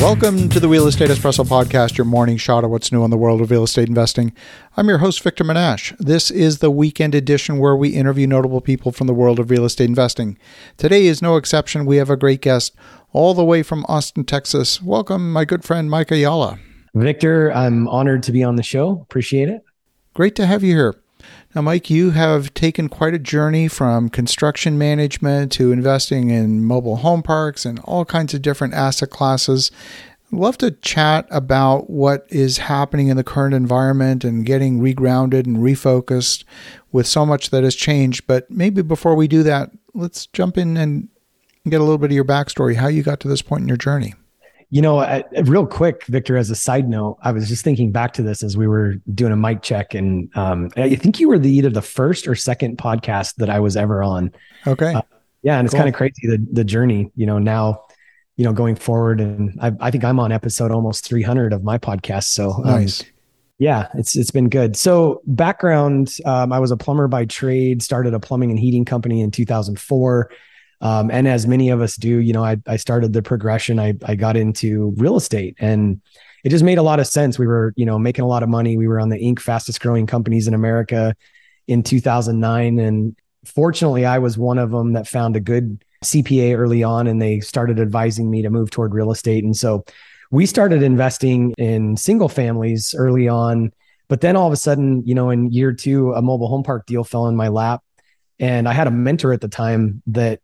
Welcome to the Real Estate Espresso Podcast, your morning shot of what's new in the world of real estate investing. I'm your host, Victor Menasce. This is the weekend edition where we interview notable people from the world of real estate investing. Today is no exception. We have a great guest all the way from Austin, Texas. Welcome, my good friend, Mike Ayala. Victor, I'm honored to be on the show. Appreciate it. Great to have you here. Now, Mike, you have taken quite a journey from construction management to investing in mobile home parks and all kinds of different asset classes. Love to chat about what is happening in the current environment and getting regrounded and refocused with so much that has changed. But maybe before we do that, let's jump in and get a little bit of your backstory, how you got to this point in your journey. You know, I, real quick, Victor, as a side note, I was just thinking back to this as we were doing a mic check. And um, I think you were the either the first or second podcast that I was ever on. Okay. Uh, yeah. And it's cool. kind of crazy the, the journey, you know, now, you know, going forward. And I, I think I'm on episode almost 300 of my podcast. So um, nice. Yeah, it's it's been good. So background, um, I was a plumber by trade. Started a plumbing and heating company in 2004. Um, and as many of us do, you know, I, I started the progression. I, I got into real estate and it just made a lot of sense. We were, you know, making a lot of money. We were on the Inc. fastest growing companies in America in 2009. And fortunately, I was one of them that found a good CPA early on and they started advising me to move toward real estate. And so we started investing in single families early on. But then all of a sudden, you know, in year two, a mobile home park deal fell in my lap. And I had a mentor at the time that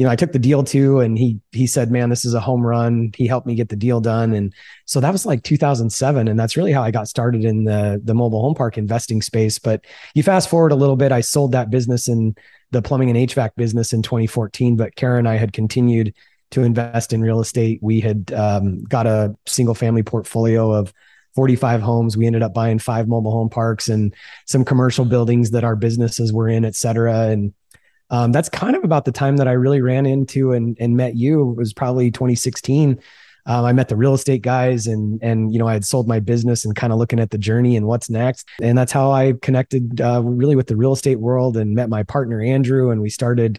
you know, I took the deal to, and he he said, "Man, this is a home run." He helped me get the deal done, and so that was like 2007, and that's really how I got started in the the mobile home park investing space. But you fast forward a little bit, I sold that business in the plumbing and HVAC business in 2014, but Karen and I had continued to invest in real estate. We had um, got a single family portfolio of 45 homes. We ended up buying five mobile home parks and some commercial buildings that our businesses were in, et cetera. And um, that's kind of about the time that I really ran into and, and met you. It was probably 2016. Um, I met the real estate guys and and you know I had sold my business and kind of looking at the journey and what's next. And that's how I connected uh, really with the real estate world and met my partner Andrew and we started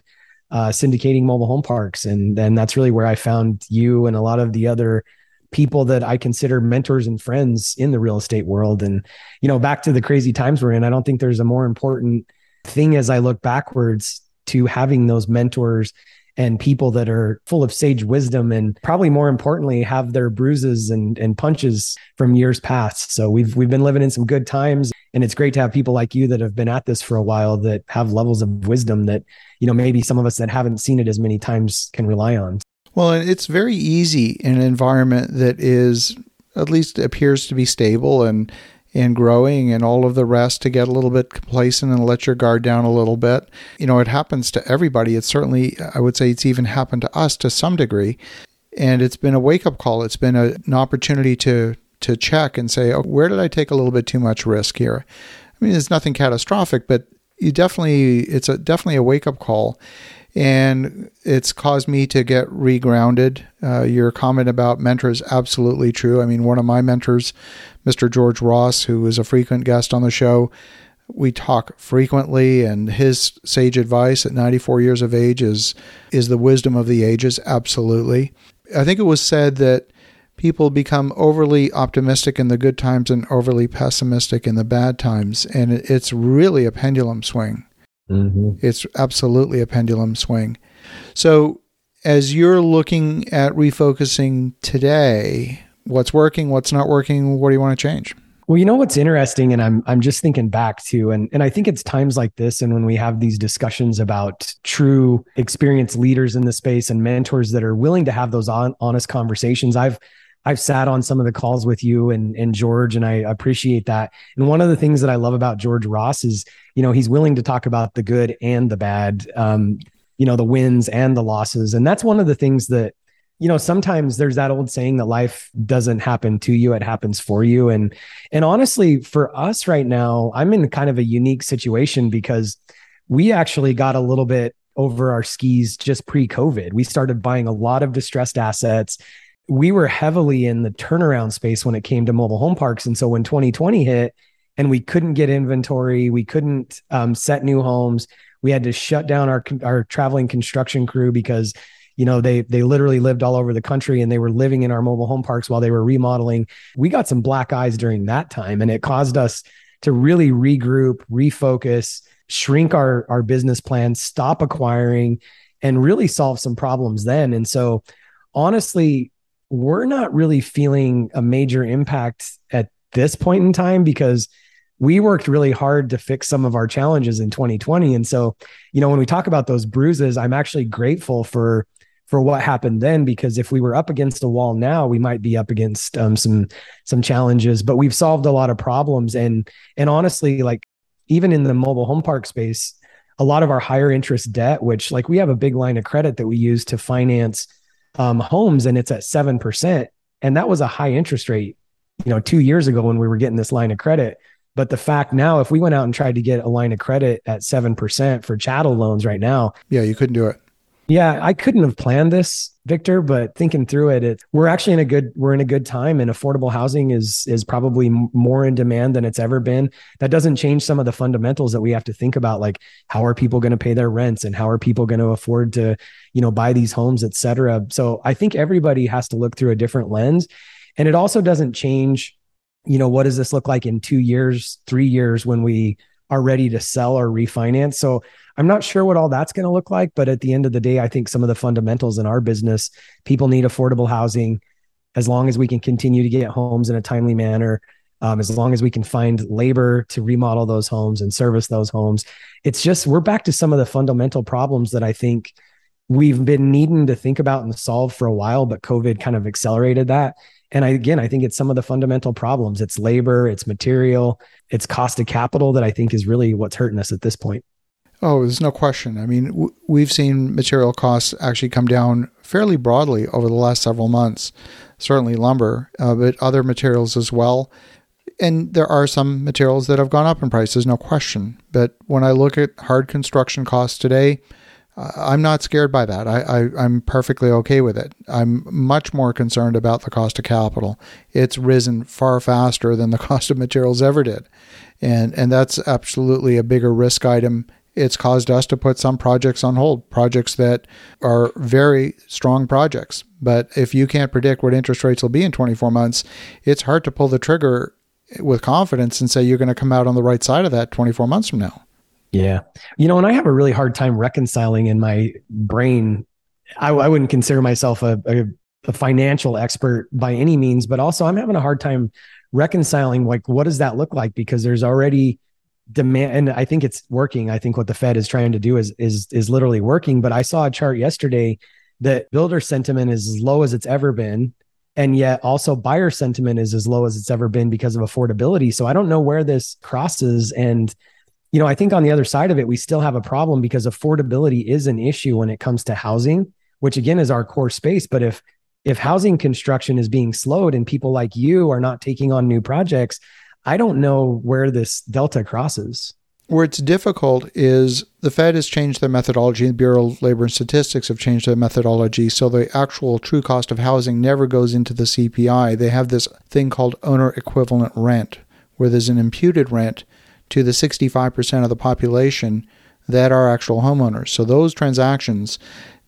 uh, syndicating mobile home parks. And then that's really where I found you and a lot of the other people that I consider mentors and friends in the real estate world. And you know back to the crazy times we're in, I don't think there's a more important thing as I look backwards to having those mentors and people that are full of sage wisdom and probably more importantly have their bruises and, and punches from years past. So we've we've been living in some good times and it's great to have people like you that have been at this for a while that have levels of wisdom that you know maybe some of us that haven't seen it as many times can rely on. Well it's very easy in an environment that is at least appears to be stable and and growing and all of the rest to get a little bit complacent and let your guard down a little bit. You know, it happens to everybody. It's certainly, I would say, it's even happened to us to some degree. And it's been a wake up call. It's been a, an opportunity to to check and say, oh, where did I take a little bit too much risk here? I mean, it's nothing catastrophic, but you definitely, it's a definitely a wake up call and it's caused me to get regrounded. Uh, your comment about mentors absolutely true. I mean, one of my mentors, Mr. George Ross, who is a frequent guest on the show, we talk frequently, and his sage advice at 94 years of age is is the wisdom of the ages. Absolutely, I think it was said that people become overly optimistic in the good times and overly pessimistic in the bad times, and it's really a pendulum swing. Mm-hmm. It's absolutely a pendulum swing. So, as you're looking at refocusing today, what's working, what's not working, what do you want to change? Well, you know what's interesting, and I'm I'm just thinking back to, and and I think it's times like this, and when we have these discussions about true experienced leaders in the space and mentors that are willing to have those on, honest conversations. I've I've sat on some of the calls with you and, and George, and I appreciate that. And one of the things that I love about George Ross is, you know, he's willing to talk about the good and the bad, um, you know, the wins and the losses. And that's one of the things that, you know, sometimes there's that old saying that life doesn't happen to you, it happens for you. And, and honestly, for us right now, I'm in kind of a unique situation because we actually got a little bit over our skis just pre COVID. We started buying a lot of distressed assets we were heavily in the turnaround space when it came to mobile home parks. And so when 2020 hit and we couldn't get inventory, we couldn't um, set new homes, we had to shut down our our traveling construction crew because you know they they literally lived all over the country and they were living in our mobile home parks while they were remodeling we got some black eyes during that time and it caused us to really regroup refocus shrink our our business plan stop acquiring and really solve some problems then and so honestly we're not really feeling a major impact at this point in time because we worked really hard to fix some of our challenges in 2020 and so you know when we talk about those bruises i'm actually grateful for for what happened then because if we were up against a wall now we might be up against um, some some challenges but we've solved a lot of problems. And and honestly like even in the mobile home park space a lot of our higher interest debt which like we have a big line of credit that we use to finance um, homes and it's at 7% and that was a high interest rate you know 2 years ago when we were getting this line of credit. But the fact now if we went out and tried to get a line of credit at 7% for chattel loans right now yeah you couldn't do it. Yeah, I couldn't have planned this, Victor, but thinking through it, it we're actually in a good we're in a good time and affordable housing is is probably more in demand than it's ever been. That doesn't change some of the fundamentals that we have to think about like how are people going to pay their rents and how are people going to afford to, you know, buy these homes, et cetera. So I think everybody has to look through a different lens. And it also doesn't change, you know, what does this look like in 2 years, 3 years when we are ready to sell or refinance. So I'm not sure what all that's going to look like, but at the end of the day, I think some of the fundamentals in our business, people need affordable housing. As long as we can continue to get homes in a timely manner, um, as long as we can find labor to remodel those homes and service those homes, it's just we're back to some of the fundamental problems that I think we've been needing to think about and solve for a while, but COVID kind of accelerated that. And I, again, I think it's some of the fundamental problems. It's labor, it's material, it's cost of capital that I think is really what's hurting us at this point. Oh, there's no question. I mean, w- we've seen material costs actually come down fairly broadly over the last several months. Certainly lumber, uh, but other materials as well. And there are some materials that have gone up in prices, no question. But when I look at hard construction costs today, I'm not scared by that. I, I, I'm perfectly okay with it. I'm much more concerned about the cost of capital. It's risen far faster than the cost of materials ever did. And, and that's absolutely a bigger risk item it's caused us to put some projects on hold, projects that are very strong projects. But if you can't predict what interest rates will be in 24 months, it's hard to pull the trigger with confidence and say you're going to come out on the right side of that 24 months from now. Yeah. You know, and I have a really hard time reconciling in my brain. I, I wouldn't consider myself a, a, a financial expert by any means, but also I'm having a hard time reconciling like what does that look like because there's already demand and I think it's working. I think what the Fed is trying to do is is is literally working. But I saw a chart yesterday that builder sentiment is as low as it's ever been. And yet also buyer sentiment is as low as it's ever been because of affordability. So I don't know where this crosses. And, you know, I think on the other side of it, we still have a problem because affordability is an issue when it comes to housing, which again is our core space. But if if housing construction is being slowed and people like you are not taking on new projects, I don't know where this delta crosses. Where it's difficult is the Fed has changed their methodology, the Bureau of Labor and Statistics have changed their methodology, so the actual true cost of housing never goes into the CPI. They have this thing called owner equivalent rent, where there's an imputed rent to the 65% of the population that are actual homeowners. So those transactions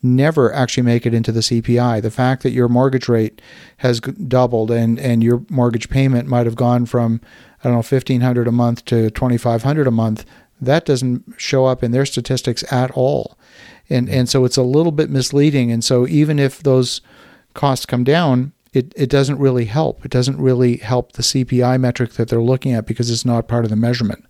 never actually make it into the CPI. The fact that your mortgage rate has doubled and, and your mortgage payment might have gone from, I don't know, 1500 a month to 2500 a month, that doesn't show up in their statistics at all. And, and so it's a little bit misleading. And so even if those costs come down, it, it doesn't really help. It doesn't really help the CPI metric that they're looking at because it's not part of the measurement.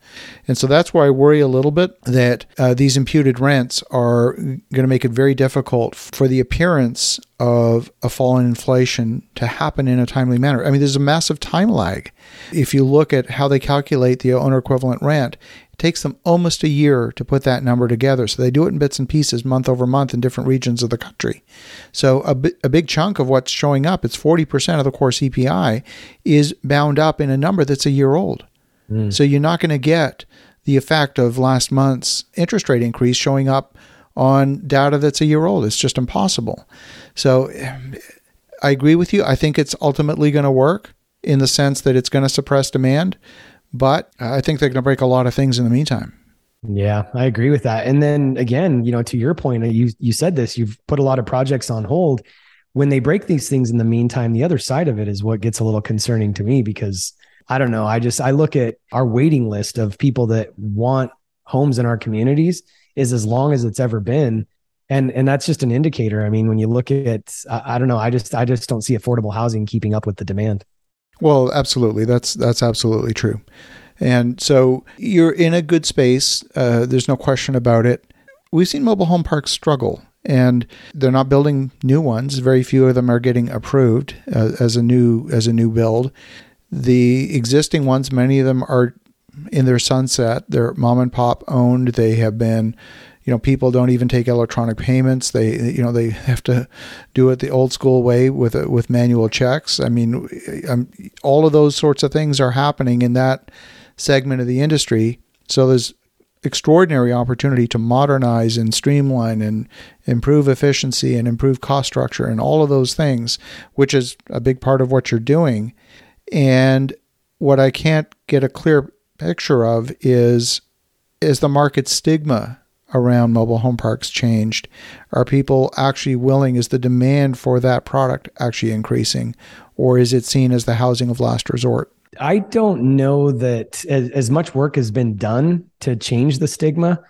And so that's where I worry a little bit that uh, these imputed rents are going to make it very difficult for the appearance of a fall in inflation to happen in a timely manner. I mean, there's a massive time lag. If you look at how they calculate the owner equivalent rent, takes them almost a year to put that number together. So they do it in bits and pieces month over month in different regions of the country. So a, a big chunk of what's showing up, it's 40% of the core CPI, is bound up in a number that's a year old. Mm. So you're not going to get the effect of last month's interest rate increase showing up on data that's a year old. It's just impossible. So I agree with you. I think it's ultimately going to work in the sense that it's going to suppress demand. But I think they're going to break a lot of things in the meantime. Yeah, I agree with that. And then again, you know, to your point, uh, you you said this, you've put a lot of projects on hold. When they break these things in the meantime, the other side of it is what gets a little concerning to me because I don't know, I just I look at our waiting list of people that want homes in our communities is as long as it's ever been. And and that's just an indicator. I mean, when you look at I, I don't know, I just I just don't see affordable housing keeping up with the demand. Well, absolutely. That's that's absolutely true. And so you're in a good space. Uh, there's no question about it. We've seen mobile home parks struggle, and they're not building new ones. Very few of them are getting approved uh, as a new as a new build. The existing ones, many of them are in their sunset. They're mom and pop owned. They have been you know people don't even take electronic payments they you know they have to do it the old school way with with manual checks i mean I'm, all of those sorts of things are happening in that segment of the industry. So there's extraordinary opportunity to modernize and streamline and improve efficiency and improve cost structure and all of those things, which is a big part of what you're doing. And what I can't get a clear picture of is is the market stigma around mobile home parks changed? Are people actually willing? Is the demand for that product actually increasing? Or is it seen as the housing of last resort? I don't know that as, as, much work has been done to change the stigma.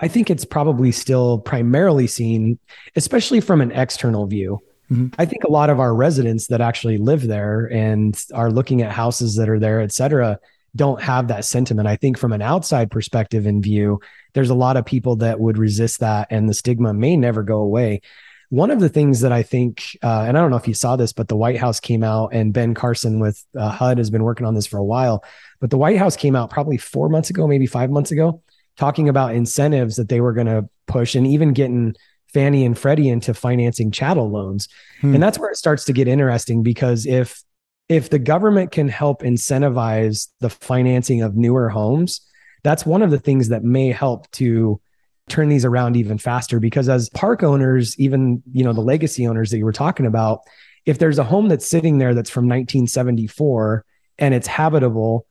I think it's probably still primarily seen, especially from an external view. Mm-hmm. I think a lot of our residents that actually live there and are looking at houses that are there, et cetera, don't have that sentiment. I think from an outside perspective and view, there's a lot of people that would resist that, and the stigma may never go away. One of the things that I think, uh, and I don't know if you saw this, but the White House came out and Ben Carson with uh, HUD has been working on this for a while. But the White House came out probably four months ago, maybe five months ago, talking about incentives that they were going to push and even getting Fannie and Freddie into financing chattel loans. Hmm. And that's where it starts to get interesting because if if the government can help incentivize the financing of newer homes, that's one of the things that may help to turn these around even faster. Because as park owners even you know the legacy owners that you were talking about if there's a home that's sitting there that's from 1974 and it's habitable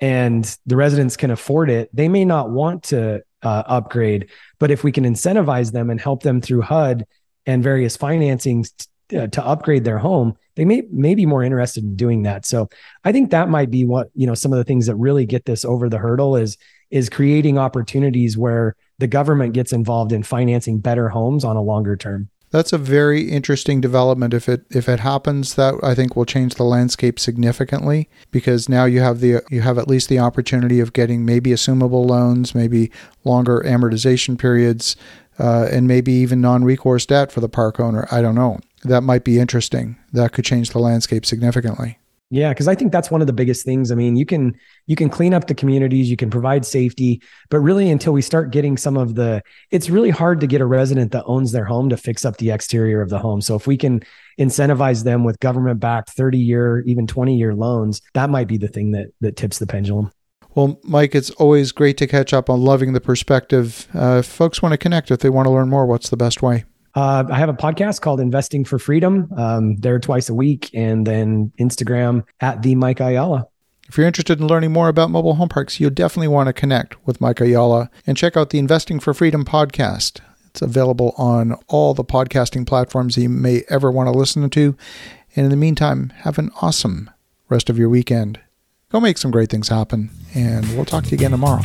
and the residents can afford it they may not want to uh, upgrade. But if we can incentivize them and help them through hud and various financings uh, to upgrade their home they may may be more interested in doing that so i think that might be what you know some of the things that really get this over the hurdle is is creating opportunities where the government gets involved in financing better homes on a longer term. That's a very interesting development. If it if it happens, that I think will change the landscape significantly because now you have the you have at least the opportunity of getting maybe assumable loans, maybe longer amortization periods, uh, and maybe even non-recourse debt for the park owner. I don't know. That might be interesting. That could change the landscape significantly. Yeah, because I think that's one of the biggest things. I mean, you can you can clean up the communities, you can provide safety, but really until we start getting some of the it's really hard to get a resident that owns their home to fix up the exterior of the home. So if we can incentivize them with government backed 30 year, even 20 year loans, that might be the thing that that tips the pendulum. Well, Mike, it's always great to catch up on loving the perspective. Uh, if folks want to connect, if they want to learn more, what's the best way? Uh, I have a podcast called Investing for Freedom. Um, there twice a week, and then Instagram at the Mike Ayala. If you're interested in learning more about mobile home parks, you'll definitely want to connect with Mike Ayala and check out the Investing for Freedom podcast. It's available on all the podcasting platforms you may ever want to listen to. And in the meantime, have an awesome rest of your weekend. Go make some great things happen, and we'll talk to you again tomorrow.